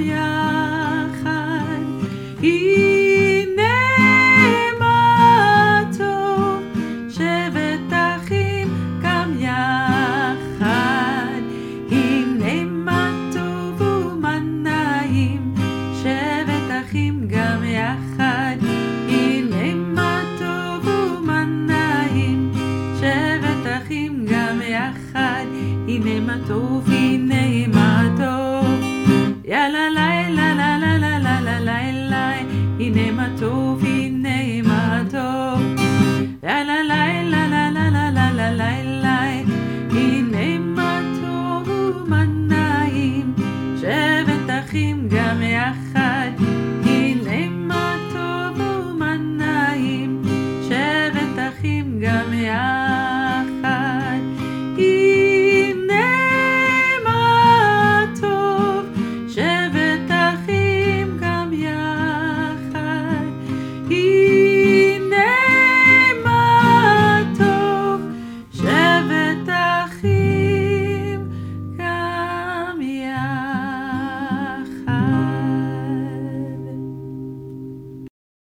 טוב. הנה מה. הנה מה טוב. הנה מה e nem matou